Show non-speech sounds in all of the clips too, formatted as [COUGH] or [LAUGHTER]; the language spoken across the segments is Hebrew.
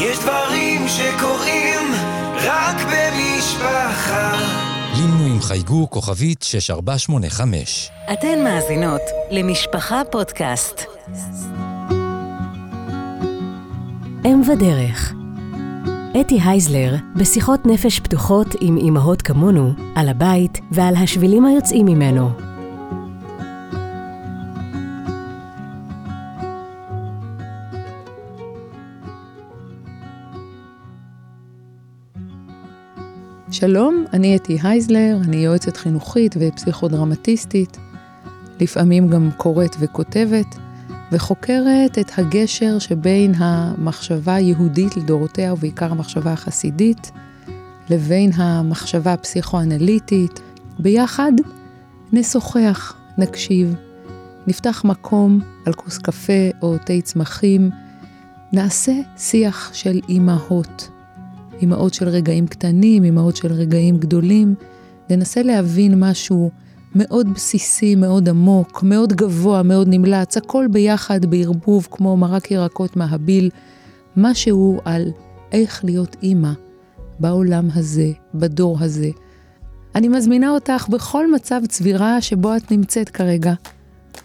יש דברים שקורים רק במשפחה. לינו עם חייגו כוכבית 6485. אתן מאזינות למשפחה פודקאסט. אם ודרך אתי הייזלר, בשיחות נפש פתוחות עם אמהות כמונו, על הבית ועל השבילים היוצאים ממנו. שלום, אני אתי הייזלר, אני יועצת חינוכית ופסיכודרמטיסטית, לפעמים גם קוראת וכותבת, וחוקרת את הגשר שבין המחשבה היהודית לדורותיה, ובעיקר המחשבה החסידית, לבין המחשבה הפסיכואנליטית. ביחד נשוחח, נקשיב, נפתח מקום על כוס קפה או תה צמחים, נעשה שיח של אימהות. אימהות של רגעים קטנים, אימהות של רגעים גדולים, ננסה להבין משהו מאוד בסיסי, מאוד עמוק, מאוד גבוה, מאוד נמלץ, הכל ביחד בערבוב כמו מרק ירקות מהביל, משהו על איך להיות אימא בעולם הזה, בדור הזה. אני מזמינה אותך בכל מצב צבירה שבו את נמצאת כרגע.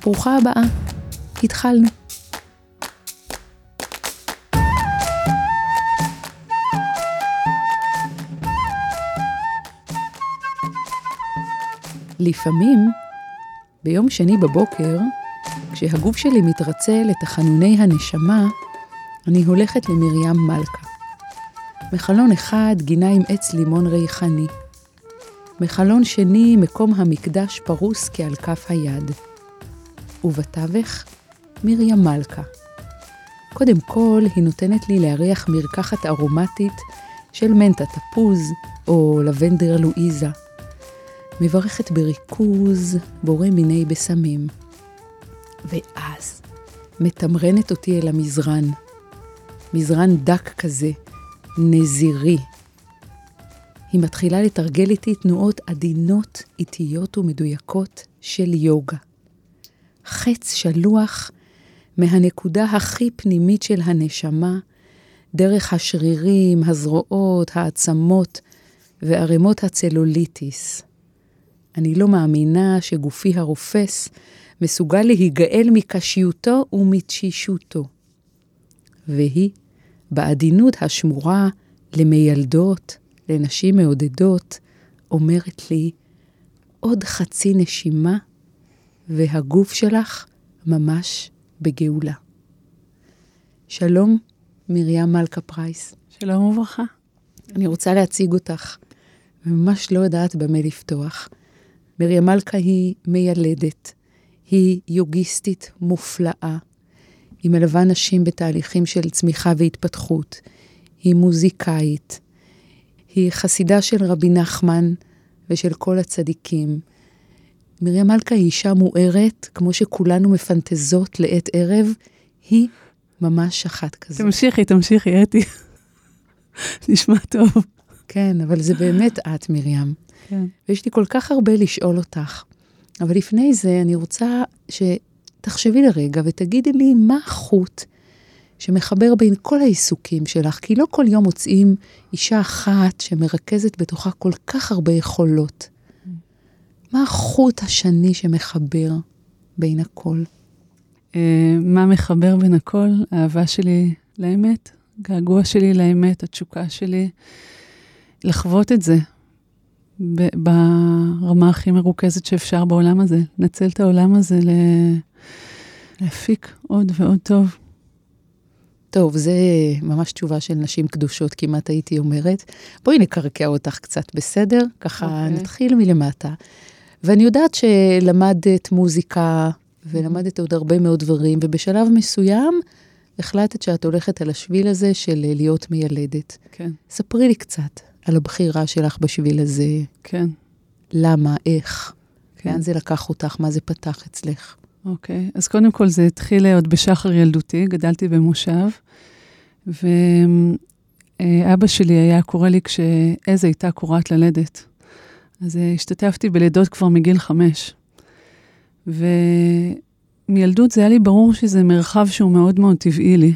ברוכה הבאה, התחלנו. לפעמים, ביום שני בבוקר, כשהגוף שלי מתרצה לתחנוני הנשמה, אני הולכת למרים מלכה. מחלון אחד גינה עם עץ לימון ריחני. מחלון שני, מקום המקדש פרוס כעל כף היד. ובתווך, מרים מלכה. קודם כל, היא נותנת לי להריח מרקחת ארומטית של מנטה תפוז או לבנדר לואיזה. מברכת בריכוז, בורא מיני בשמים. ואז מתמרנת אותי אל המזרן. מזרן דק כזה, נזירי. היא מתחילה לתרגל איתי תנועות עדינות, איטיות ומדויקות של יוגה. חץ שלוח מהנקודה הכי פנימית של הנשמה, דרך השרירים, הזרועות, העצמות וערימות הצלוליטיס. אני לא מאמינה שגופי הרופס מסוגל להיגאל מקשיותו ומתשישותו. והיא, בעדינות השמורה למיילדות, לנשים מעודדות, אומרת לי, עוד חצי נשימה, והגוף שלך ממש בגאולה. שלום, מרים מלכה פרייס. שלום וברכה. אני רוצה להציג אותך, וממש לא יודעת במה לפתוח. מרים מלכה היא מיילדת, היא יוגיסטית מופלאה, היא מלווה נשים בתהליכים של צמיחה והתפתחות, היא מוזיקאית, היא חסידה של רבי נחמן ושל כל הצדיקים. מרים מלכה היא אישה מוארת, כמו שכולנו מפנטזות לעת ערב, היא ממש אחת כזאת. תמשיכי, תמשיכי, אתי. [LAUGHS] נשמע טוב. כן, אבל זה באמת את, מרים. כן. ויש לי כל כך הרבה לשאול אותך. אבל לפני זה, אני רוצה שתחשבי לרגע ותגידי לי מה החוט שמחבר בין כל העיסוקים שלך, כי לא כל יום מוצאים אישה אחת שמרכזת בתוכה כל כך הרבה יכולות. מה החוט השני שמחבר בין הכל? אה, מה מחבר בין הכל? האהבה שלי לאמת, געגוע שלי לאמת, התשוקה שלי לחוות את זה, ברמה הכי מרוכזת שאפשר בעולם הזה. לנצל את העולם הזה ל... להפיק עוד ועוד טוב. טוב, זה ממש תשובה של נשים קדושות, כמעט הייתי אומרת. בואי נקרקע אותך קצת, בסדר? ככה okay. אוקיי. נתחיל מלמטה. ואני יודעת שלמדת מוזיקה, ולמדת עוד הרבה מאוד דברים, ובשלב מסוים החלטת שאת הולכת על השביל הזה של להיות מיילדת. כן. ספרי לי קצת. על הבחירה שלך בשביל הזה. כן. למה, איך, כן. לאן זה לקח אותך, מה זה פתח אצלך. אוקיי, אז קודם כל זה התחיל עוד בשחר ילדותי, גדלתי במושב, ואבא שלי היה קורא לי כשעז הייתה קורעת ללדת. אז אה, השתתפתי בלידות כבר מגיל חמש. ומילדות זה היה לי ברור שזה מרחב שהוא מאוד מאוד טבעי לי.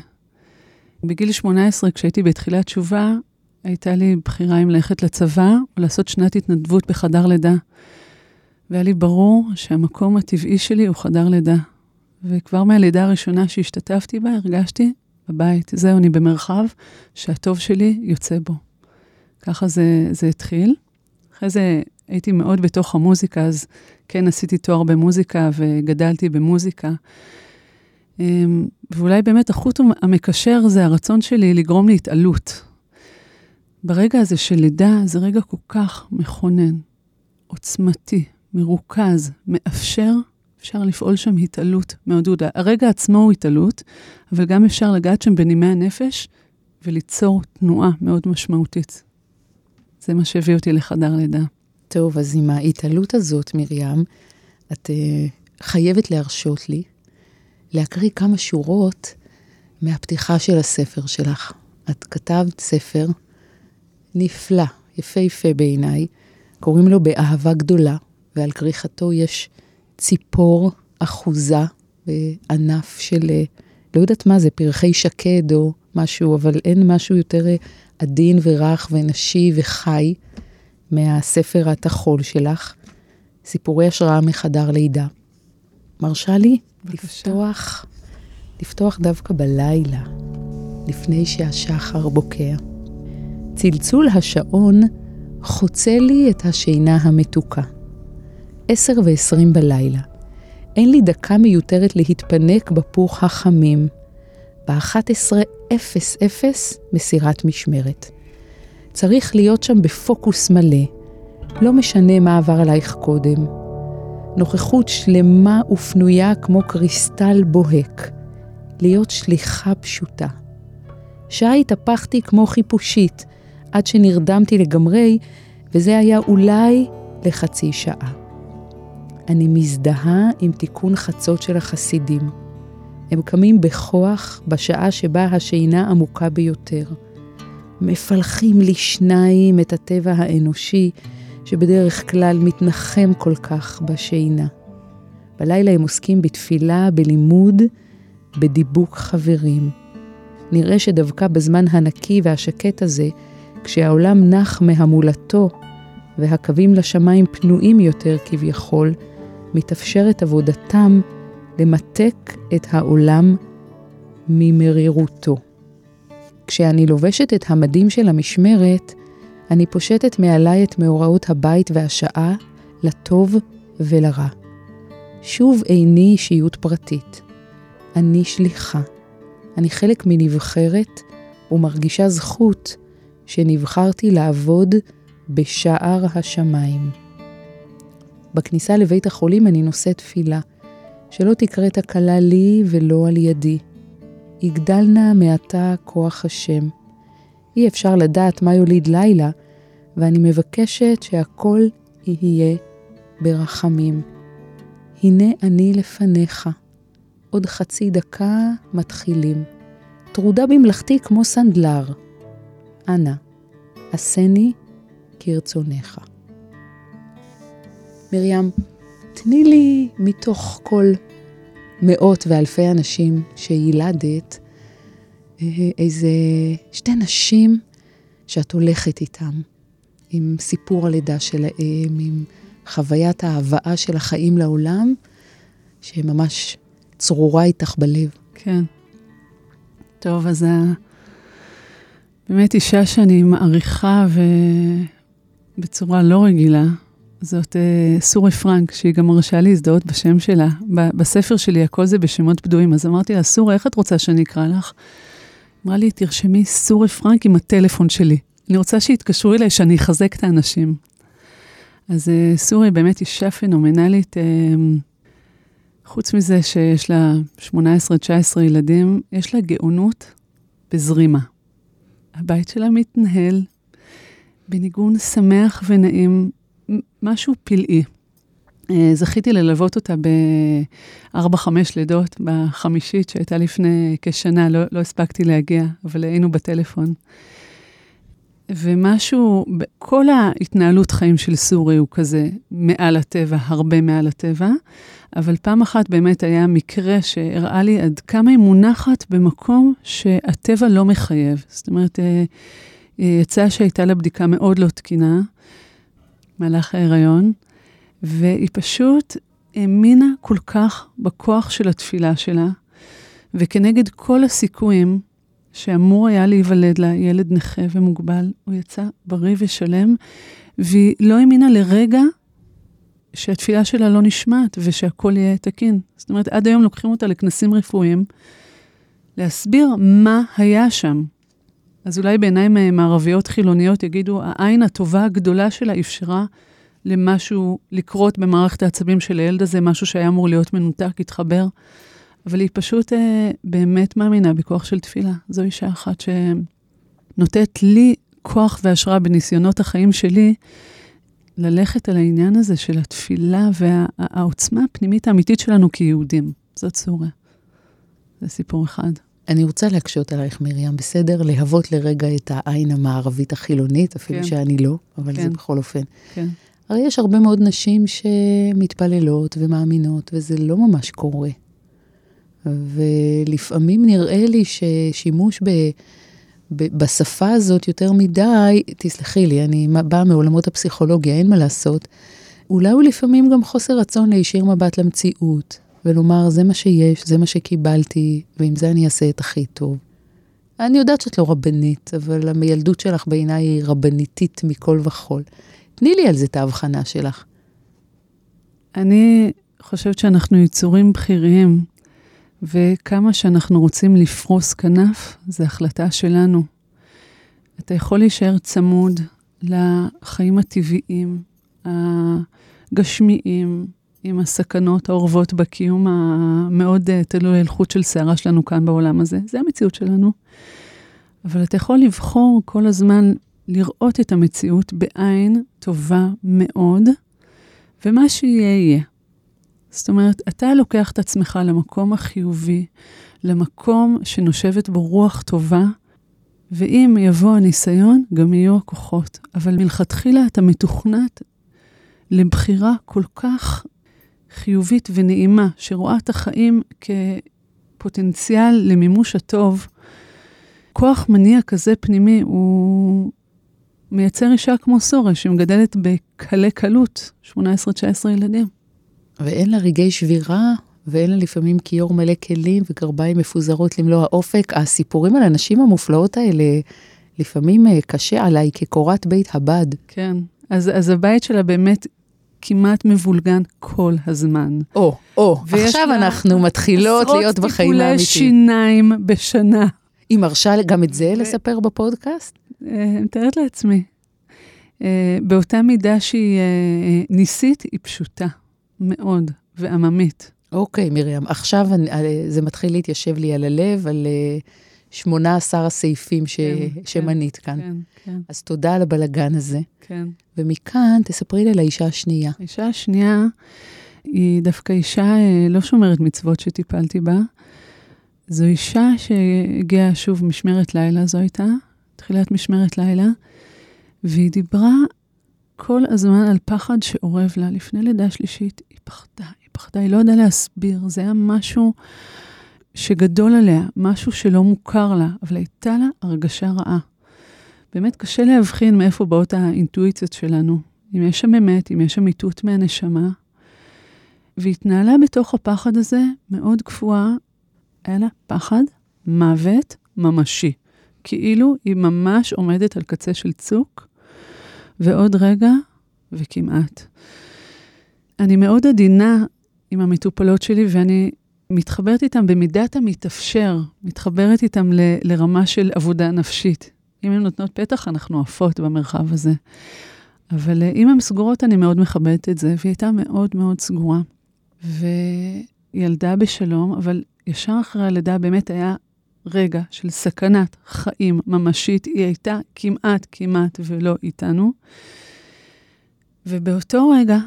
בגיל 18, כשהייתי בתחילת תשובה, הייתה לי בחירה אם ללכת לצבא או לעשות שנת התנדבות בחדר לידה. והיה לי ברור שהמקום הטבעי שלי הוא חדר לידה. וכבר מהלידה הראשונה שהשתתפתי בה, הרגשתי בבית. זהו, אני במרחב שהטוב שלי יוצא בו. ככה זה, זה התחיל. אחרי זה הייתי מאוד בתוך המוזיקה, אז כן עשיתי תואר במוזיקה וגדלתי במוזיקה. אמ, ואולי באמת החוט המקשר זה הרצון שלי לגרום להתעלות. ברגע הזה של לידה, זה רגע כל כך מכונן, עוצמתי, מרוכז, מאפשר, אפשר לפעול שם התעלות מאוד גדולה. הרגע עצמו הוא התעלות, אבל גם אפשר לגעת שם בנימי הנפש וליצור תנועה מאוד משמעותית. זה מה שהביא אותי לחדר לידה. טוב, אז עם ההתעלות הזאת, מרים, את uh, חייבת להרשות לי להקריא כמה שורות מהפתיחה של הספר שלך. את כתבת ספר נפלא, יפהפה בעיניי, קוראים לו באהבה גדולה, ועל כריכתו יש ציפור אחוזה בענף של, אה, לא יודעת מה זה, פרחי שקד או משהו, אבל אין משהו יותר אה, עדין ורך ונשי וחי מהספר הטחול שלך, סיפורי השראה מחדר לידה. מרשה לי בבקשה. לפתוח, לפתוח דווקא בלילה, לפני שהשחר בוקע. צלצול השעון חוצה לי את השינה המתוקה. עשר ועשרים בלילה. אין לי דקה מיותרת להתפנק בפוך החמים. ב-11:00 מסירת משמרת. צריך להיות שם בפוקוס מלא. לא משנה מה עבר עלייך קודם. נוכחות שלמה ופנויה כמו קריסטל בוהק. להיות שליחה פשוטה. שעה התהפכתי כמו חיפושית, עד שנרדמתי לגמרי, וזה היה אולי לחצי שעה. אני מזדהה עם תיקון חצות של החסידים. הם קמים בכוח בשעה שבה השינה עמוקה ביותר. מפלחים לשניים את הטבע האנושי, שבדרך כלל מתנחם כל כך בשינה. בלילה הם עוסקים בתפילה, בלימוד, בדיבוק חברים. נראה שדווקא בזמן הנקי והשקט הזה, כשהעולם נח מהמולתו והקווים לשמיים פנויים יותר כביכול, מתאפשרת עבודתם למתק את העולם ממרירותו. כשאני לובשת את המדים של המשמרת, אני פושטת מעליי את מאורעות הבית והשעה, לטוב ולרע. שוב איני אישיות פרטית. אני שליחה. אני חלק מנבחרת ומרגישה זכות שנבחרתי לעבוד בשער השמיים. בכניסה לבית החולים אני נושאת תפילה, שלא תקרה תקלה לי ולא על ידי. יגדל נא מעתה כוח השם. אי אפשר לדעת מה יוליד לילה, ואני מבקשת שהכל יהיה ברחמים. הנה אני לפניך. עוד חצי דקה מתחילים. טרודה במלאכתי כמו סנדלר. אנא, עשני כרצונך. מרים, תני לי מתוך כל מאות ואלפי אנשים שילדת, אה, איזה שתי נשים שאת הולכת איתם, עם סיפור הלידה שלהם, עם חוויית ההבאה של החיים לעולם, שממש צרורה איתך בלב. כן. טוב, אז באמת אישה שאני מעריכה ובצורה לא רגילה, זאת uh, סורי פרנק, שהיא גם מרשה להזדהות בשם שלה. בספר שלי הכל זה בשמות בדויים, אז אמרתי לה, סורי, איך את רוצה שאני אקרא לך? אמרה לי, תרשמי סורי פרנק עם הטלפון שלי. אני רוצה שיתקשרו אליי, שאני אחזק את האנשים. אז uh, סורי באמת אישה פנומנלית. Uh, חוץ מזה שיש לה 18-19 ילדים, יש לה גאונות בזרימה. הבית שלה מתנהל בניגון שמח ונעים, משהו פלאי. אה, זכיתי ללוות אותה בארבע-חמש לידות, בחמישית שהייתה לפני כשנה, לא, לא הספקתי להגיע, אבל היינו בטלפון. ומשהו, כל ההתנהלות חיים של סורי הוא כזה מעל הטבע, הרבה מעל הטבע, אבל פעם אחת באמת היה מקרה שהראה לי עד כמה היא מונחת במקום שהטבע לא מחייב. זאת אומרת, אה, יצאה שהייתה לה בדיקה מאוד לא תקינה, מהלך ההיריון, והיא פשוט האמינה כל כך בכוח של התפילה שלה, וכנגד כל הסיכויים שאמור היה להיוולד לה ילד נכה ומוגבל, הוא יצא בריא ושלם, והיא לא האמינה לרגע שהתפילה שלה לא נשמעת ושהכול יהיה תקין. זאת אומרת, עד היום לוקחים אותה לכנסים רפואיים, להסביר מה היה שם. אז אולי בעיניים אה, מערביות חילוניות יגידו, העין הטובה הגדולה שלה אפשרה למשהו לקרות במערכת העצבים של הילד הזה, משהו שהיה אמור להיות מנותק, התחבר. אבל היא פשוט אה, באמת מאמינה בכוח של תפילה. זו אישה אחת שנותנת לי כוח והשראה בניסיונות החיים שלי, ללכת על העניין הזה של התפילה והעוצמה הפנימית האמיתית שלנו כיהודים. זאת סורה. זה סיפור אחד. אני רוצה להקשות עלייך, מרים, בסדר? להוות לרגע את העין המערבית החילונית, אפילו כן. שאני לא, אבל כן. זה בכל אופן. כן. הרי יש הרבה מאוד נשים שמתפללות ומאמינות, וזה לא ממש קורה. ולפעמים נראה לי ששימוש ב, ב, בשפה הזאת יותר מדי, תסלחי לי, אני באה מעולמות הפסיכולוגיה, אין מה לעשות. אולי הוא לפעמים גם חוסר רצון להישיר מבט למציאות, ולומר, זה מה שיש, זה מה שקיבלתי, ועם זה אני אעשה את הכי טוב. אני יודעת שאת לא רבנית, אבל המילדות שלך בעיניי היא רבניתית מכל וכול. תני לי על זה את ההבחנה שלך. אני חושבת שאנחנו יצורים בכירים, וכמה שאנחנו רוצים לפרוס כנף, זו החלטה שלנו. אתה יכול להישאר צמוד לחיים הטבעיים, הגשמיים, עם הסכנות האורבות בקיום המאוד אה, תלוי אלחוט של שערה שלנו כאן בעולם הזה. זה המציאות שלנו. אבל אתה יכול לבחור כל הזמן לראות את המציאות בעין טובה מאוד, ומה שיהיה יהיה. זאת אומרת, אתה לוקח את עצמך למקום החיובי, למקום שנושבת בו רוח טובה, ואם יבוא הניסיון, גם יהיו הכוחות. אבל מלכתחילה אתה מתוכנת לבחירה כל כך חיובית ונעימה, שרואה את החיים כפוטנציאל למימוש הטוב. כוח מניע כזה פנימי הוא מייצר אישה כמו סורה, שמגדלת בקלי קלות 18-19 ילדים. ואין לה רגעי שבירה, ואין לה לפעמים כיור מלא כלים וגרביים מפוזרות למלוא האופק. הסיפורים על הנשים המופלאות האלה, לפעמים אה, קשה עליי כקורת בית הבד. כן, אז, אז הבית שלה באמת כמעט מבולגן כל הזמן. או, או, עכשיו אנחנו מתחילות להיות בחיים האמיתיים. עשרות טיפולי שיניים בשנה. היא מרשה גם את זה ו... לספר בפודקאסט? אה, מתארת לעצמי. אה, באותה מידה שהיא ניסית, היא פשוטה. מאוד, ועממית. אוקיי, מרים, עכשיו אה, זה מתחיל להתיישב לי על הלב, על 18 אה, הסעיפים ש, כן, כן, שמנית כאן. כן, כן. אז תודה על הבלגן הזה. כן. ומכאן תספרי לי על האישה השנייה. האישה השנייה היא דווקא אישה אה, לא שומרת מצוות שטיפלתי בה. זו אישה שהגיעה שוב משמרת לילה, זו הייתה, תחילת משמרת לילה, והיא דיברה כל הזמן על פחד שאורב לה. לפני לידה שלישית, היא פחדה, היא פחדה, היא לא ידעה להסביר. זה היה משהו שגדול עליה, משהו שלא מוכר לה, אבל הייתה לה הרגשה רעה. באמת קשה להבחין מאיפה באות האינטואיציות שלנו. אם יש שם אמת, אם יש שם איתות מהנשמה. והתנהלה בתוך הפחד הזה מאוד קפואה. היה לה פחד מוות ממשי. כאילו היא ממש עומדת על קצה של צוק, ועוד רגע, וכמעט. אני מאוד עדינה עם המטופלות שלי, ואני מתחברת איתן במידת המתאפשר, מתחברת איתן ל, לרמה של עבודה נפשית. אם הן נותנות פתח, אנחנו עפות במרחב הזה. אבל אה, אם הן סגורות, אני מאוד מכבדת את זה, והיא הייתה מאוד מאוד סגורה. והיא ילדה בשלום, אבל ישר אחרי הלידה באמת היה רגע של סכנת חיים ממשית, היא הייתה כמעט, כמעט ולא איתנו. ובאותו רגע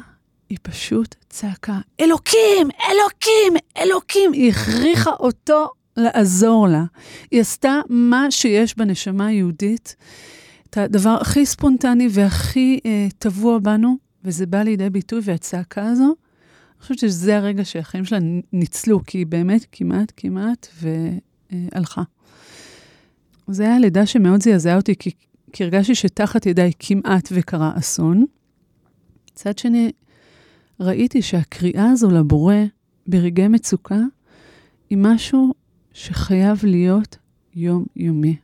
היא פשוט צעקה, אלוקים, אלוקים, אלוקים. היא הכריחה אותו לעזור לה. היא עשתה מה שיש בנשמה היהודית, את הדבר הכי ספונטני והכי אה, טבוע בנו, וזה בא לידי ביטוי, והצעקה הזו, אני חושבת שזה הרגע שהחיים שלה ניצלו, כי היא באמת כמעט, כמעט, והלכה. זה היה לידה שמאוד זעזעה אותי, כי, כי הרגשתי שתחת ידיי כמעט וקרה אסון. מצד שני, ראיתי שהקריאה הזו לבורא ברגעי מצוקה היא משהו שחייב להיות יומיומי.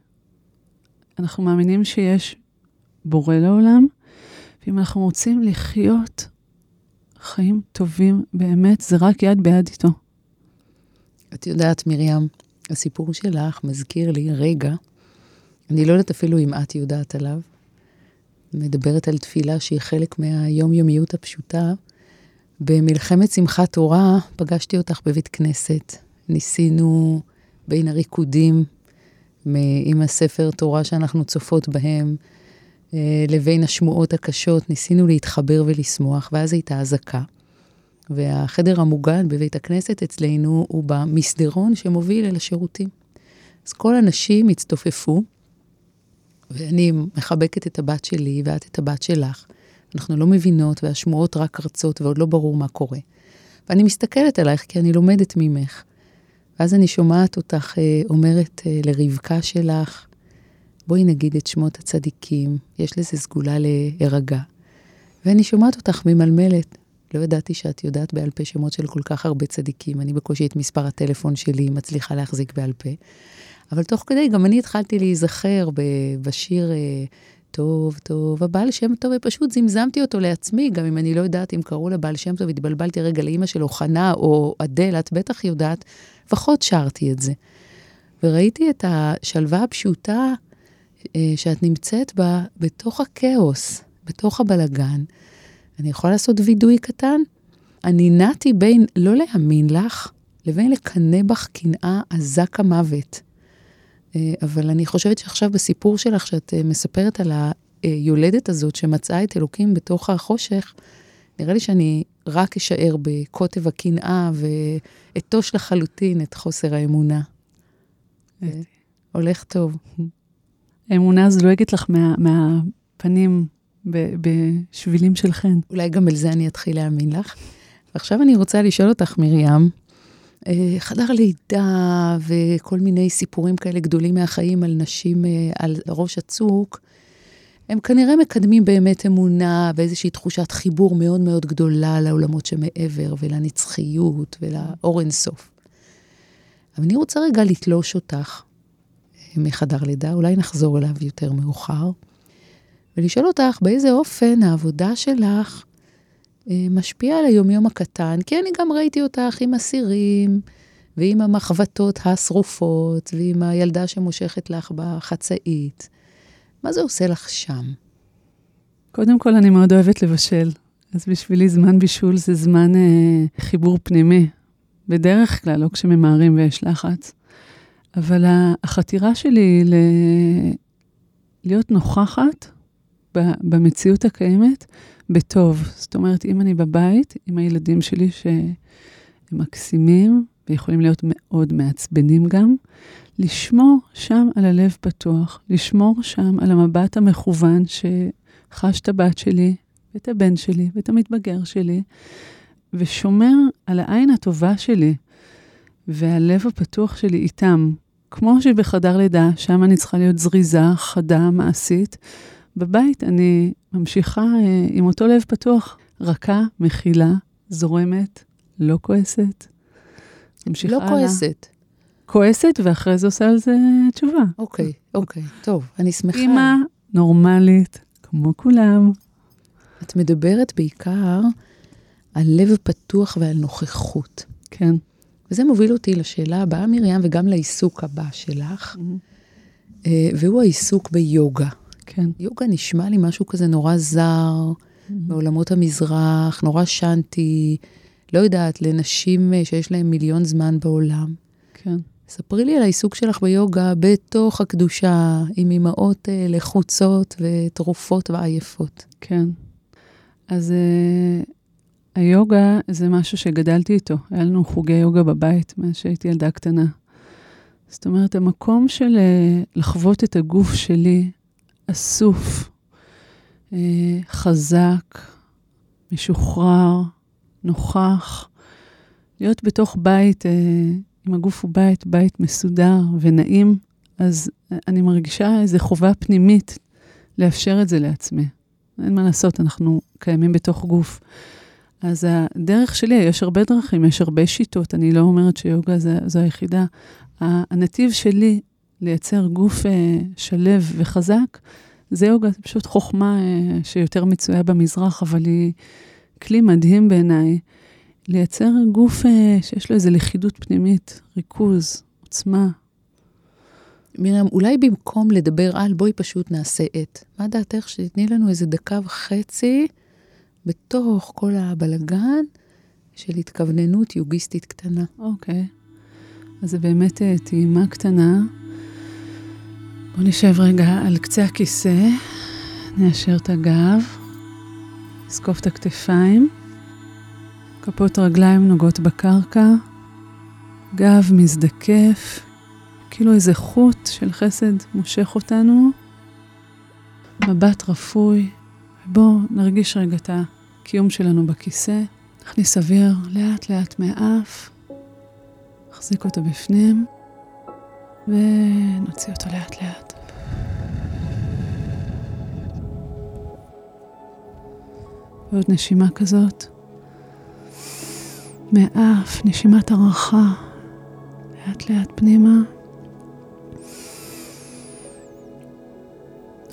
אנחנו מאמינים שיש בורא לעולם, ואם אנחנו רוצים לחיות חיים טובים באמת, זה רק יד ביד איתו. את יודעת, מרים, הסיפור שלך מזכיר לי רגע, אני לא יודעת אפילו אם את יודעת עליו, מדברת על תפילה שהיא חלק מהיומיומיות הפשוטה. במלחמת שמחת תורה פגשתי אותך בבית כנסת. ניסינו בין הריקודים עם הספר תורה שאנחנו צופות בהם, אה, לבין השמועות הקשות, ניסינו להתחבר ולשמוח, ואז הייתה אזעקה. והחדר המוגן בבית הכנסת אצלנו הוא במסדרון שמוביל אל השירותים. אז כל הנשים הצטופפו, ואני מחבקת את הבת שלי ואת את הבת שלך. אנחנו לא מבינות, והשמועות רק רצות, ועוד לא ברור מה קורה. ואני מסתכלת עלייך כי אני לומדת ממך. ואז אני שומעת אותך אה, אומרת אה, לרבקה שלך, בואי נגיד את שמות הצדיקים, יש לזה סגולה להירגע. ואני שומעת אותך ממלמלת. לא ידעתי שאת יודעת בעל פה שמות של כל כך הרבה צדיקים. אני בקושי את מספר הטלפון שלי מצליחה להחזיק בעל פה. אבל תוך כדי גם אני התחלתי להיזכר בשיר אה, טוב, טוב, הבעל שם טוב, ופשוט זמזמתי אותו לעצמי, גם אם אני לא יודעת אם קראו לבעל שם טוב, התבלבלתי רגע לאימא שלו, חנה או אדל, את בטח יודעת, לפחות שרתי את זה. וראיתי את השלווה הפשוטה אה, שאת נמצאת בה בתוך הכאוס, בתוך הבלגן. אני יכולה לעשות וידוי קטן? אני נעתי בין לא להאמין לך, לבין לקנא בך קנאה עזה כמוות. אה, אבל אני חושבת שעכשיו בסיפור שלך, שאת אה, מספרת על היולדת הזאת שמצאה את אלוקים בתוך החושך, נראה לי שאני רק אשאר בקוטב הקנאה ואתוש לחלוטין את חוסר האמונה. הולך טוב. האמונה זלועגת לך מה, מהפנים בשבילים של חן. אולי גם על זה אני אתחיל להאמין לך. ועכשיו אני רוצה לשאול אותך, מרים, אה, חדר לידה וכל מיני סיפורים כאלה גדולים מהחיים על נשים אה, על ראש הצוק, הם כנראה מקדמים באמת אמונה ואיזושהי תחושת חיבור מאוד מאוד גדולה לעולמות שמעבר ולנצחיות ולאור אינסוף. אבל אני רוצה רגע לתלוש אותך אה, מחדר לידה, אולי נחזור אליו יותר מאוחר, ולשאול אותך באיזה אופן העבודה שלך אה, משפיע על היומיום הקטן, כי אני גם ראיתי אותך עם אסירים, ועם המחבטות השרופות, ועם הילדה שמושכת לך בחצאית. מה זה עושה לך שם? קודם כל, אני מאוד אוהבת לבשל. אז בשבילי זמן בישול זה זמן אה, חיבור פנימי. בדרך כלל, לא כשממהרים ויש לחץ. אבל החתירה שלי ל... להיות נוכחת במציאות הקיימת בטוב. זאת אומרת, אם אני בבית עם הילדים שלי שהם מקסימים ויכולים להיות מאוד מעצבנים גם, לשמור שם על הלב פתוח, לשמור שם על המבט המכוון שחש את הבת שלי, ואת הבן שלי, ואת המתבגר שלי, ושומר על העין הטובה שלי והלב הפתוח שלי איתם. כמו שבחדר לידה, שם אני צריכה להיות זריזה, חדה, מעשית, בבית אני ממשיכה אה, עם אותו לב פתוח, רכה, מכילה, זורמת, לא כועסת. ממשיכה לא הלאה. כועסת. כועסת, ואחרי זה עושה על זה תשובה. אוקיי, אוקיי, טוב, אני שמחה. אימא נורמלית, כמו כולם. את מדברת בעיקר על לב פתוח ועל נוכחות. כן. וזה מוביל אותי לשאלה הבאה, מרים, וגם לעיסוק הבא שלך, mm-hmm. והוא העיסוק ביוגה. כן. יוגה נשמע לי משהו כזה נורא זר, mm-hmm. מעולמות המזרח, נורא שאנטי, לא יודעת, לנשים אה, שיש להן מיליון זמן בעולם. כן. ספרי לי על העיסוק שלך ביוגה בתוך הקדושה, עם אימהות אה, לחוצות וטרופות ועייפות. כן. אז uh, היוגה זה משהו שגדלתי איתו. היה לנו חוגי יוגה בבית מאז שהייתי ילדה קטנה. זאת אומרת, המקום של uh, לחוות את הגוף שלי אסוף, אה, חזק, משוחרר, נוכח. להיות בתוך בית, אה, אם הגוף הוא בית, בית מסודר ונעים, אז אני מרגישה איזו חובה פנימית לאפשר את זה לעצמי. אין מה לעשות, אנחנו קיימים בתוך גוף. אז הדרך שלי, יש הרבה דרכים, יש הרבה שיטות, אני לא אומרת שיוגה זו היחידה. הנתיב שלי לייצר גוף אה, שלב וחזק, זה יוגה, זה פשוט חוכמה אה, שיותר מצויה במזרח, אבל היא כלי מדהים בעיניי. לייצר גוף אה, שיש לו איזו לכידות פנימית, ריכוז, עוצמה. מרים, אולי במקום לדבר על, בואי פשוט נעשה את. מה דעתך שתתני לנו איזה דקה וחצי בתוך כל הבלגן של התכווננות יוגיסטית קטנה? אוקיי. אז זה באמת אה, טעימה קטנה. בואו נשב רגע על קצה הכיסא, נאשר את הגב, נזקוף את הכתפיים. כפות רגליים נוגעות בקרקע, גב מזדקף, כאילו איזה חוט של חסד מושך אותנו, מבט רפוי. בואו נרגיש רגע את הקיום שלנו בכיסא, נכניס אוויר לאט לאט מהאף, נחזיק אותו בפנים, ונוציא אותו לאט לאט. ועוד נשימה כזאת. מהאף, נשימת הרחה, לאט לאט פנימה.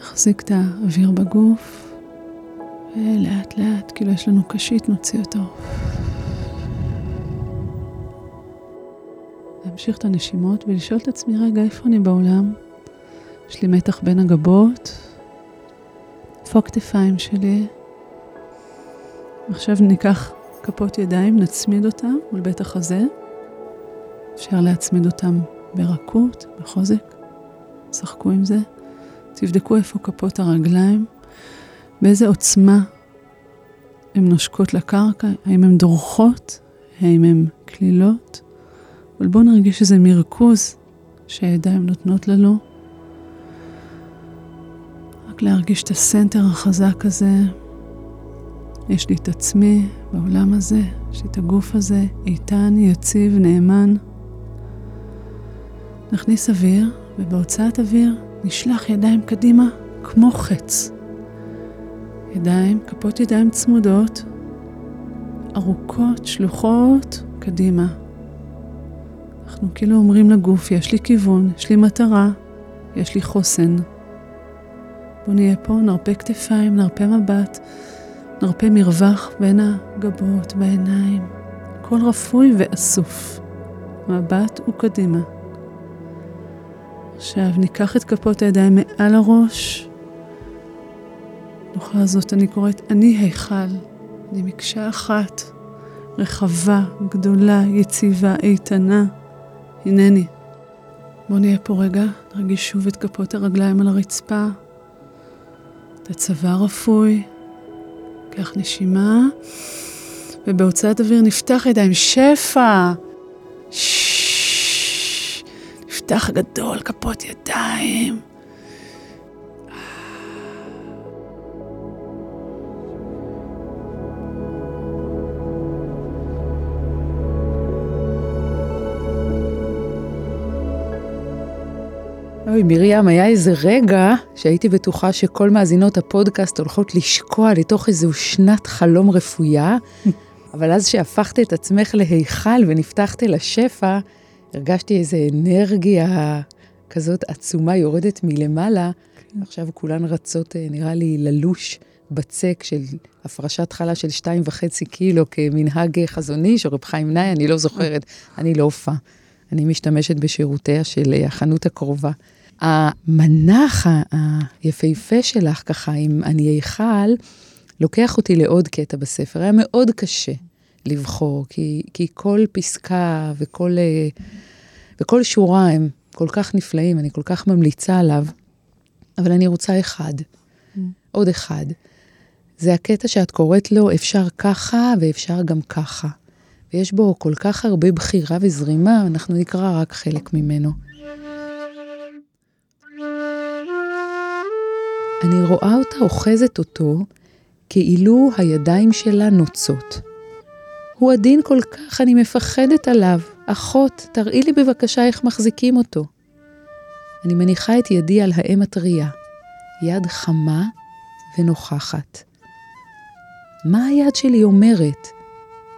נחזיק את האוויר בגוף, ולאט לאט, כאילו יש לנו קשית, נוציא אותו. להמשיך את הנשימות ולשאול את עצמי, רגע, איפה אני בעולם? יש לי מתח בין הגבות, איפה הכתפיים שלי? עכשיו ניקח כפות ידיים, נצמיד אותם מול בית החזה. אפשר להצמיד אותם ברכות, בחוזק. שחקו עם זה. תבדקו איפה כפות הרגליים, באיזה עוצמה הן נושקות לקרקע, האם הן דורכות, האם הן כלילות. אבל בואו נרגיש איזה מרכוז שהידיים נותנות לנו. רק להרגיש את הסנטר החזק הזה. יש לי את עצמי בעולם הזה, יש לי את הגוף הזה, איתן, יציב, נאמן. נכניס אוויר, ובהוצאת אוויר נשלח ידיים קדימה כמו חץ. ידיים, כפות ידיים צמודות, ארוכות, שלוחות, קדימה. אנחנו כאילו אומרים לגוף, יש לי כיוון, יש לי מטרה, יש לי חוסן. בואו נהיה פה, נרפה כתפיים, נרפה מבט. נרפה מרווח בין הגבות, בעיניים. הכל רפוי ואסוף. מבט וקדימה. עכשיו ניקח את כפות הידיים מעל הראש. נוחה הזאת אני קוראת אני היכל. אני מקשה אחת, רחבה, גדולה, יציבה, איתנה. הנני. בואו נהיה פה רגע, נרגיש שוב את כפות הרגליים על הרצפה. את הצבא רפוי, קח נשימה, ובהוצאת אוויר נפתח ידיים. שפע! נפתח גדול, כפות ידיים. אוי, מרים, היה איזה רגע שהייתי בטוחה שכל מאזינות הפודקאסט הולכות לשקוע לתוך איזו שנת חלום רפויה, [LAUGHS] אבל אז שהפכת את עצמך להיכל ונפתחת לשפע, הרגשתי איזו אנרגיה כזאת עצומה יורדת מלמעלה. כן. עכשיו כולן רצות, אה, נראה לי, ללוש בצק של הפרשת חלה של שתיים וחצי קילו כמנהג חזוני, של רב חיים נאי, אני לא זוכרת, [LAUGHS] אני לא הופעה. אני משתמשת בשירותיה של אה, החנות הקרובה. המנח היפהפה שלך, ככה, עם אני היכל, לוקח אותי לעוד קטע בספר. היה מאוד קשה לבחור, כי, כי כל פסקה וכל, אה, וכל שורה הם כל כך נפלאים, אני כל כך ממליצה עליו, אבל אני רוצה אחד, mm. עוד אחד. זה הקטע שאת קוראת לו, אפשר ככה ואפשר גם ככה. ויש בו כל כך הרבה בחירה וזרימה, אנחנו נקרא רק חלק ממנו. אני רואה אותה אוחזת אותו כאילו הידיים שלה נוצות. הוא עדין כל כך, אני מפחדת עליו. אחות, תראי לי בבקשה איך מחזיקים אותו. אני מניחה את ידי על האם הטריה, יד חמה ונוכחת. מה היד שלי אומרת?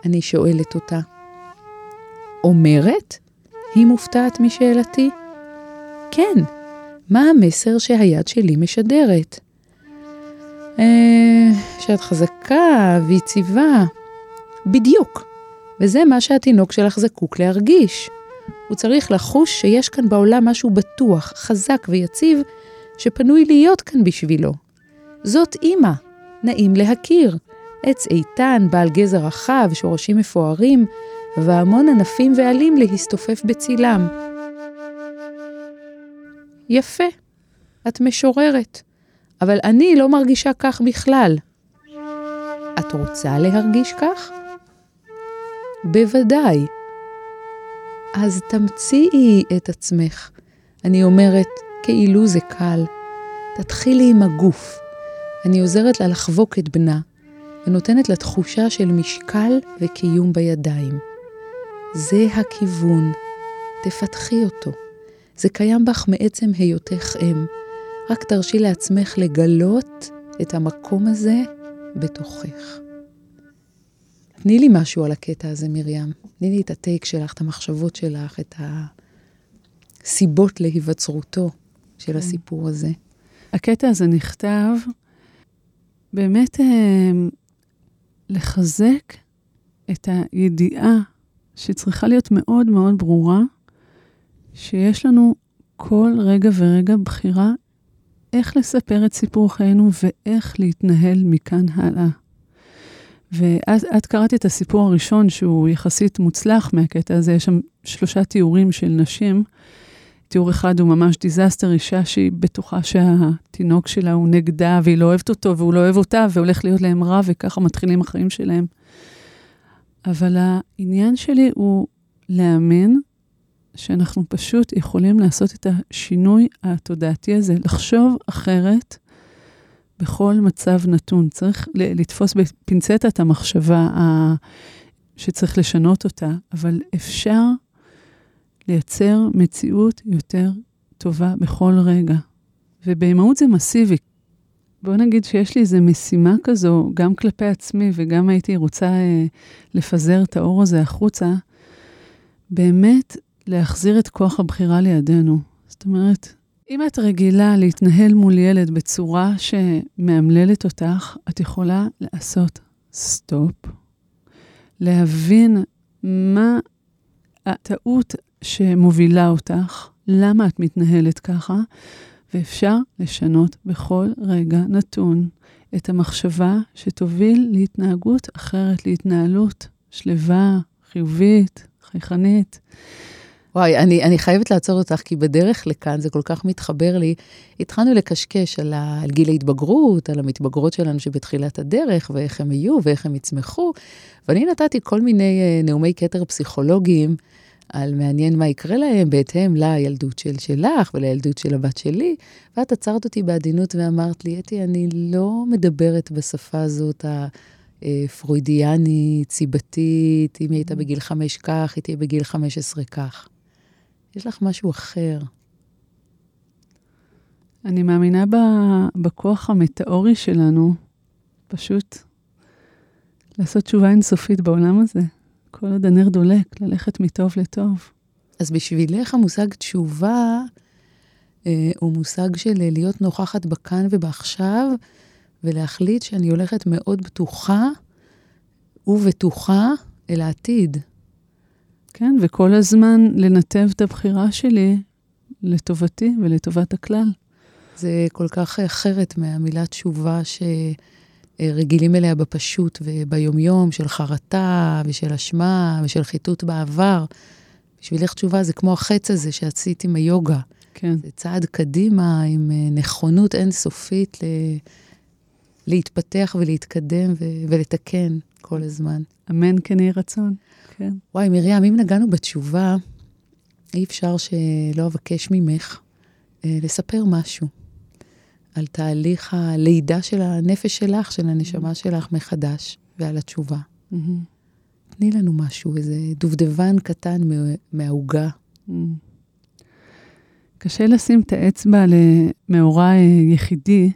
אני שואלת אותה. אומרת? היא מופתעת משאלתי. כן, מה המסר שהיד שלי משדרת? אה, שאת חזקה ויציבה. בדיוק. וזה מה שהתינוק שלך זקוק להרגיש. הוא צריך לחוש שיש כאן בעולם משהו בטוח, חזק ויציב, שפנוי להיות כאן בשבילו. זאת אימא, נעים להכיר. עץ איתן, בעל גזע רחב, שורשים מפוארים, והמון ענפים ועלים להסתופף בצילם. יפה, את משוררת, אבל אני לא מרגישה כך בכלל. את רוצה להרגיש כך? בוודאי. אז תמציאי את עצמך. אני אומרת, כאילו זה קל. תתחילי עם הגוף. אני עוזרת לה לחבוק את בנה, ונותנת לה תחושה של משקל וקיום בידיים. זה הכיוון. תפתחי אותו. זה קיים בך מעצם היותך אם. רק תרשי לעצמך לגלות את המקום הזה בתוכך. תני לי משהו על הקטע הזה, מרים. תני לי את הטייק שלך, את המחשבות שלך, את הסיבות להיווצרותו של כן. הסיפור הזה. הקטע הזה נכתב באמת אה, לחזק את הידיעה שצריכה להיות מאוד מאוד ברורה, שיש לנו כל רגע ורגע בחירה איך לספר את סיפור חיינו ואיך להתנהל מכאן הלאה. ואת קראת את הסיפור הראשון, שהוא יחסית מוצלח מהקטע הזה, יש שם שלושה תיאורים של נשים. תיאור אחד הוא ממש דיזסטר, אישה שהיא בטוחה שהתינוק שלה הוא נגדה, והיא לא אוהבת אותו, והוא לא אוהב אותה, והולך להיות להם רע, וככה מתחילים החיים שלהם. אבל העניין שלי הוא להאמין שאנחנו פשוט יכולים לעשות את השינוי התודעתי הזה, לחשוב אחרת בכל מצב נתון. צריך לתפוס בפינצטה את המחשבה שצריך לשנות אותה, אבל אפשר לייצר מציאות יותר טובה בכל רגע. ובאימהות זה מסיבי. בוא נגיד שיש לי איזו משימה כזו, גם כלפי עצמי וגם הייתי רוצה אה, לפזר את האור הזה החוצה, באמת להחזיר את כוח הבחירה לידינו. זאת אומרת, אם את רגילה להתנהל מול ילד בצורה שמאמללת אותך, את יכולה לעשות סטופ, להבין מה הטעות שמובילה אותך, למה את מתנהלת ככה, ואפשר לשנות בכל רגע נתון את המחשבה שתוביל להתנהגות אחרת, להתנהלות שלווה, חיובית, חייכנית. וואי, אני, אני חייבת לעצור אותך, כי בדרך לכאן זה כל כך מתחבר לי. התחלנו לקשקש על, ה, על גיל ההתבגרות, על המתבגרות שלנו שבתחילת הדרך, ואיך הם יהיו ואיך הם יצמחו, ואני נתתי כל מיני uh, נאומי כתר פסיכולוגיים על מעניין מה יקרה להם בהתאם לילדות של שלך ולילדות של הבת שלי, ואת עצרת אותי בעדינות ואמרת לי, אתי, אני לא מדברת בשפה הזאת ה... פרוידיאנית, סיבתית, אם היא הייתה בגיל חמש כך, היא תהיה בגיל חמש עשרה כך. יש לך משהו אחר. אני מאמינה בכוח המטאורי שלנו, פשוט לעשות תשובה אינסופית בעולם הזה. כל עוד הנר דולק, ללכת מטוב לטוב. אז בשבילך המושג תשובה אה, הוא מושג של להיות נוכחת בכאן ובעכשיו, ולהחליט שאני הולכת מאוד בטוחה ובטוחה אל העתיד. כן, וכל הזמן לנתב את הבחירה שלי לטובתי ולטובת הכלל. זה כל כך אחרת מהמילה תשובה שרגילים אליה בפשוט וביומיום, של חרטה ושל אשמה ושל חיטוט בעבר. בשבילך תשובה זה כמו החץ הזה שעשית עם היוגה. כן. זה צעד קדימה עם אה, נכונות אינסופית ל... להתפתח ולהתקדם ו... ולתקן כל הזמן. אמן כן יהי רצון. כן. וואי, מרים, אם נגענו בתשובה, אי אפשר שלא אבקש ממך אה, לספר משהו על תהליך הלידה של הנפש שלך, של הנשמה שלך מחדש, ועל התשובה. Mm-hmm. תני לנו משהו, איזה דובדבן קטן מהעוגה. Mm. קשה לשים את האצבע למאורע אה, יחידי,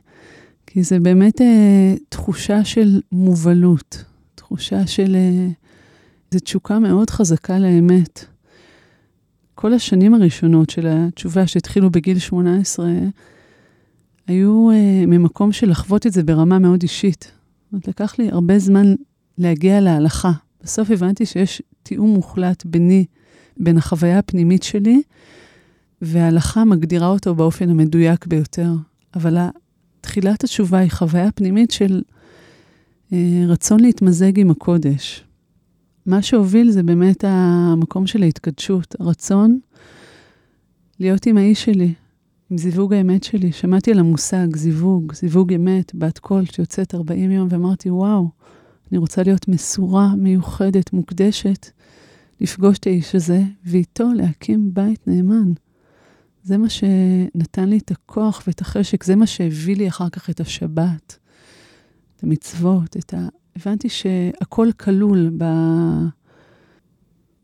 כי זה באמת אה, תחושה של מובלות, תחושה של... אה, זו תשוקה מאוד חזקה לאמת. כל השנים הראשונות של התשובה שהתחילו בגיל 18, היו אה, ממקום של לחוות את זה ברמה מאוד אישית. זאת אומרת, לקח לי הרבה זמן להגיע להלכה. בסוף הבנתי שיש תיאום מוחלט ביני, בין החוויה הפנימית שלי, וההלכה מגדירה אותו באופן המדויק ביותר. אבל תחילת התשובה היא חוויה פנימית של אה, רצון להתמזג עם הקודש. מה שהוביל זה באמת המקום של ההתקדשות, הרצון להיות עם האיש שלי, עם זיווג האמת שלי. שמעתי על המושג זיווג, זיווג אמת, בת קול שיוצאת 40 יום, ואמרתי, וואו, אני רוצה להיות מסורה, מיוחדת, מוקדשת, לפגוש את האיש הזה, ואיתו להקים בית נאמן. זה מה שנתן לי את הכוח ואת החשק, זה מה שהביא לי אחר כך את השבת, את המצוות, את ה... הבנתי שהכל כלול ב...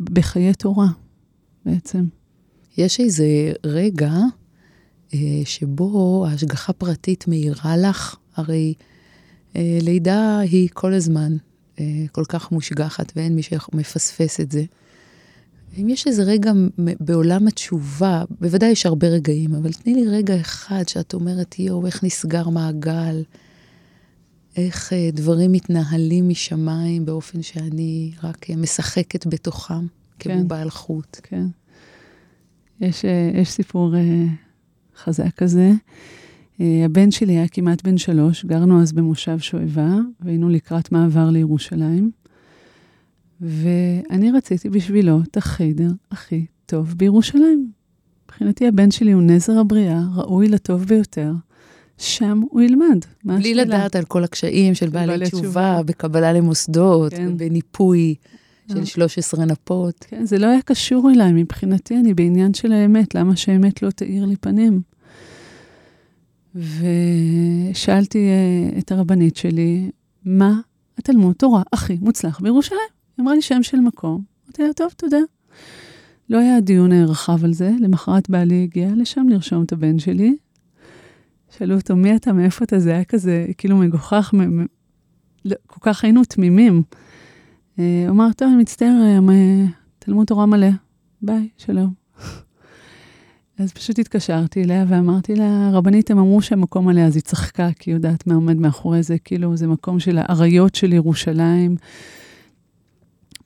בחיי תורה, בעצם. יש איזה רגע אה, שבו ההשגחה פרטית מאירה לך, הרי אה, לידה היא כל הזמן אה, כל כך מושגחת ואין מי שמפספס את זה. אם יש איזה רגע בעולם התשובה, בוודאי יש הרבה רגעים, אבל תני לי רגע אחד שאת אומרת, יואו, איך נסגר מעגל, איך אה, דברים מתנהלים משמיים באופן שאני רק אה, משחקת בתוכם, כן. כמו בעל חוט. כן. יש, אה, יש סיפור חזק כזה. הבן שלי היה כמעט בן שלוש, גרנו אז במושב שואבה, והיינו לקראת מעבר לירושלים. ואני רציתי בשבילו את החדר הכי טוב בירושלים. מבחינתי הבן שלי הוא נזר הבריאה, ראוי לטוב ביותר. שם הוא ילמד. בלי לדעת על כל הקשיים של בעלי תשובה, תשובה, בקבלה למוסדות, כן. בניפוי של 13 אה. נפות. כן, זה לא היה קשור אליי, מבחינתי אני בעניין של האמת, למה שהאמת לא תאיר לי פנים? ושאלתי uh, את הרבנית שלי, מה התלמוד תורה הכי מוצלח בירושלים? היא אמרה לי שם של מקום. אמרתי לה, טוב, תודה. לא היה דיון רחב על זה, למחרת בעלי הגיע לשם לרשום את הבן שלי. שאלו אותו, מי אתה, מאיפה אתה? זה היה כזה, כאילו מגוחך, מ- לא, כל כך היינו תמימים. אה, הוא אמר, טוב, אני מצטער, אה, תלמוד תורה מלא. ביי, שלום. [LAUGHS] אז פשוט התקשרתי אליה ואמרתי לה, רבנית, הם אמרו שהמקום מלא, אז היא צחקה, כי היא יודעת מה עומד מאחורי זה, כאילו זה מקום של האריות של ירושלים.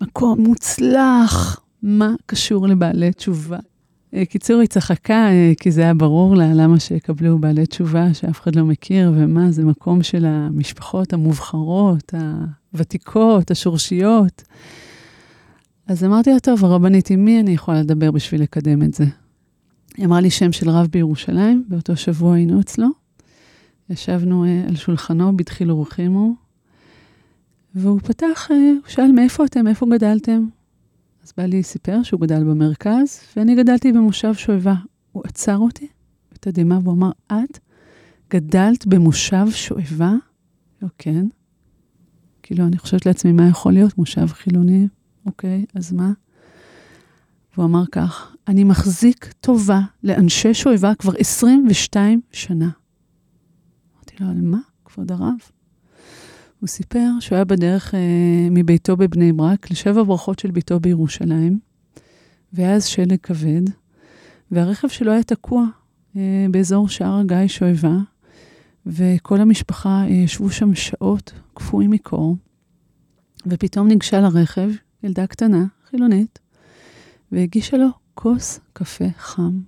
מקום מוצלח, מה קשור לבעלי תשובה? אה, קיצור, היא צחקה, אה, כי זה היה ברור לה למה שיקבלו בעלי תשובה שאף אחד לא מכיר, ומה, זה מקום של המשפחות המובחרות, הוותיקות, השורשיות. אז אמרתי לה, טוב, הרבנית, עם מי אני יכולה לדבר בשביל לקדם את זה? היא אמרה לי שם של רב בירושלים, באותו שבוע היינו אצלו. ישבנו אה, על שולחנו בדחילו ורחימו, והוא פתח, הוא שאל, מאיפה אתם? מאיפה גדלתם? אז בעלי סיפר שהוא גדל במרכז, ואני גדלתי במושב שואבה. הוא עצר אותי בתדהמה והוא אמר, את גדלת במושב שואבה? לא, כן. כאילו, אני חושבת לעצמי, מה יכול להיות? מושב חילוני? אוקיי, אז מה? והוא אמר כך, אני מחזיק טובה לאנשי שואבה כבר 22 שנה. אמרתי לו, על מה, כבוד הרב? הוא סיפר שהוא היה בדרך אה, מביתו בבני ברק לשבע ברכות של ביתו בירושלים, והיה אז שלג כבד, והרכב שלו היה תקוע אה, באזור שער הגיא שואבה, וכל המשפחה אה, ישבו שם שעות קפואים מקור, ופתאום ניגשה לרכב ילדה קטנה, חילונית, והגישה לו כוס קפה חם.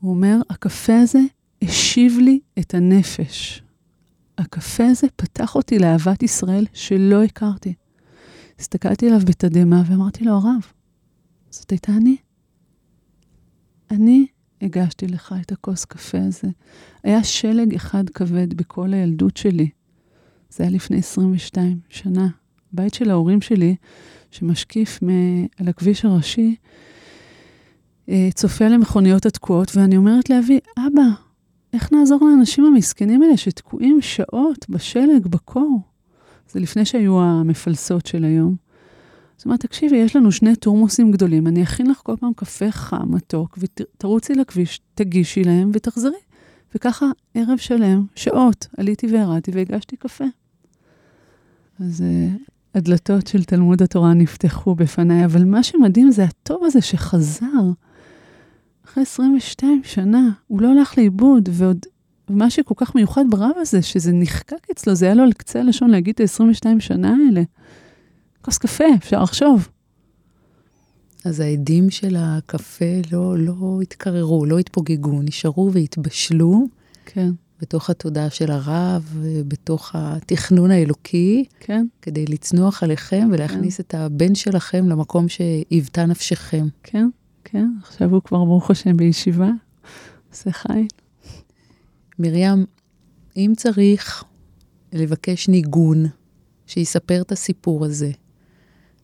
הוא אומר, הקפה הזה השיב לי את הנפש. הקפה הזה פתח אותי לאהבת ישראל שלא הכרתי. הסתכלתי עליו בתדהמה ואמרתי לו, הרב, זאת הייתה אני. אני הגשתי לך את הכוס קפה הזה. היה שלג אחד כבד בכל הילדות שלי. זה היה לפני 22 שנה. בית של ההורים שלי, שמשקיף על הכביש הראשי, אה, צופה למכוניות התקועות, ואני אומרת לאבי, אבא, איך נעזור לאנשים המסכנים האלה שתקועים שעות בשלג, בקור? זה לפני שהיו המפלסות של היום. זאת אומרת, תקשיבי, יש לנו שני תורמוסים גדולים, אני אכין לך כל פעם קפה חם, מתוק, ותרוצי לכביש, תגישי להם ותחזרי. וככה ערב שלם, שעות, עליתי וירדתי והגשתי קפה. אז uh, הדלתות של תלמוד התורה נפתחו בפניי, אבל מה שמדהים זה הטוב הזה שחזר. אחרי 22 שנה, הוא לא הלך לאיבוד, ועוד מה שכל כך מיוחד ברב הזה, שזה נחקק אצלו, זה היה לו על קצה הלשון להגיד את ה-22 שנה האלה. כוס קפה, אפשר לחשוב. אז העדים של הקפה לא, לא התקררו, לא התפוגגו, נשארו והתבשלו. כן. בתוך התודעה של הרב, בתוך התכנון האלוקי, כן. כדי לצנוח עליכם ולהכניס כן. את הבן שלכם למקום שהיוותה נפשכם. כן, כן, עכשיו הוא כבר, ברוך השם, בישיבה, עושה חי. מרים, אם צריך לבקש ניגון שיספר את הסיפור הזה,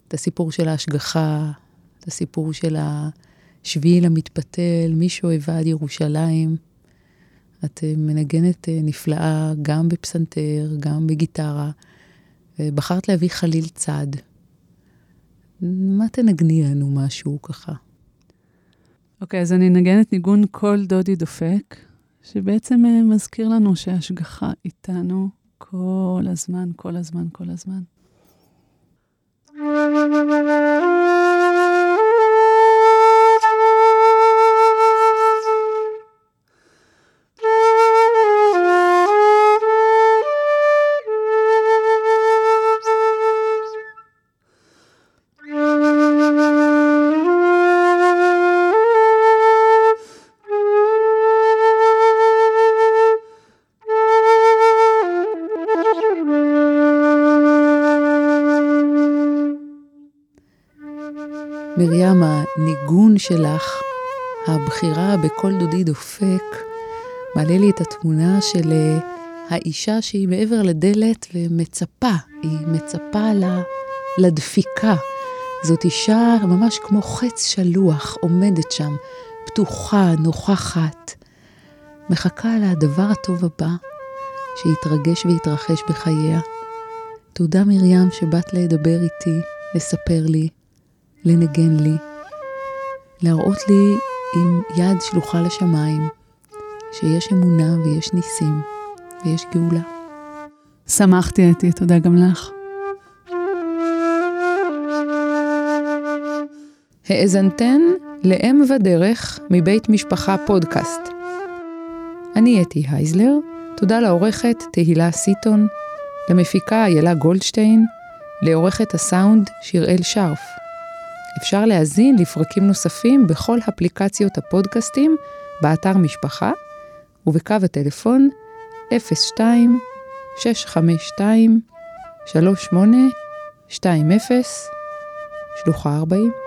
את הסיפור של ההשגחה, את הסיפור של השביעי למתפתל, משואבה עד ירושלים, את אה, מנגנת אה, נפלאה גם בפסנתר, גם בגיטרה, ובחרת להביא חליל צד. מה תנגני לנו משהו ככה? אוקיי, okay, אז אני אנגן את ניגון כל דודי דופק, שבעצם אה, מזכיר לנו שההשגחה איתנו כל הזמן, כל הזמן, כל הזמן. מרים, הניגון שלך, הבחירה בקול דודי דופק, מעלה לי את התמונה של אה, האישה שהיא מעבר לדלת ומצפה, היא מצפה לדפיקה. זאת אישה ממש כמו חץ שלוח, עומדת שם, פתוחה, נוכחת, מחכה לדבר הטוב הבא, שיתרגש ויתרחש בחייה. תודה מרים שבאת לדבר איתי, לספר לי, לנגן לי, להראות לי עם יד שלוחה לשמיים, שיש אמונה ויש ניסים ויש גאולה. שמחתי, אתי, תודה גם לך. האזנתן לאם ודרך מבית משפחה פודקאסט. אני אתי הייזלר, תודה לעורכת תהילה סיטון, למפיקה איילה גולדשטיין, לעורכת הסאונד שיראל שרף. אפשר להאזין לפרקים נוספים בכל אפליקציות הפודקאסטים, באתר משפחה ובקו הטלפון 02 652 3820 שלוחה 40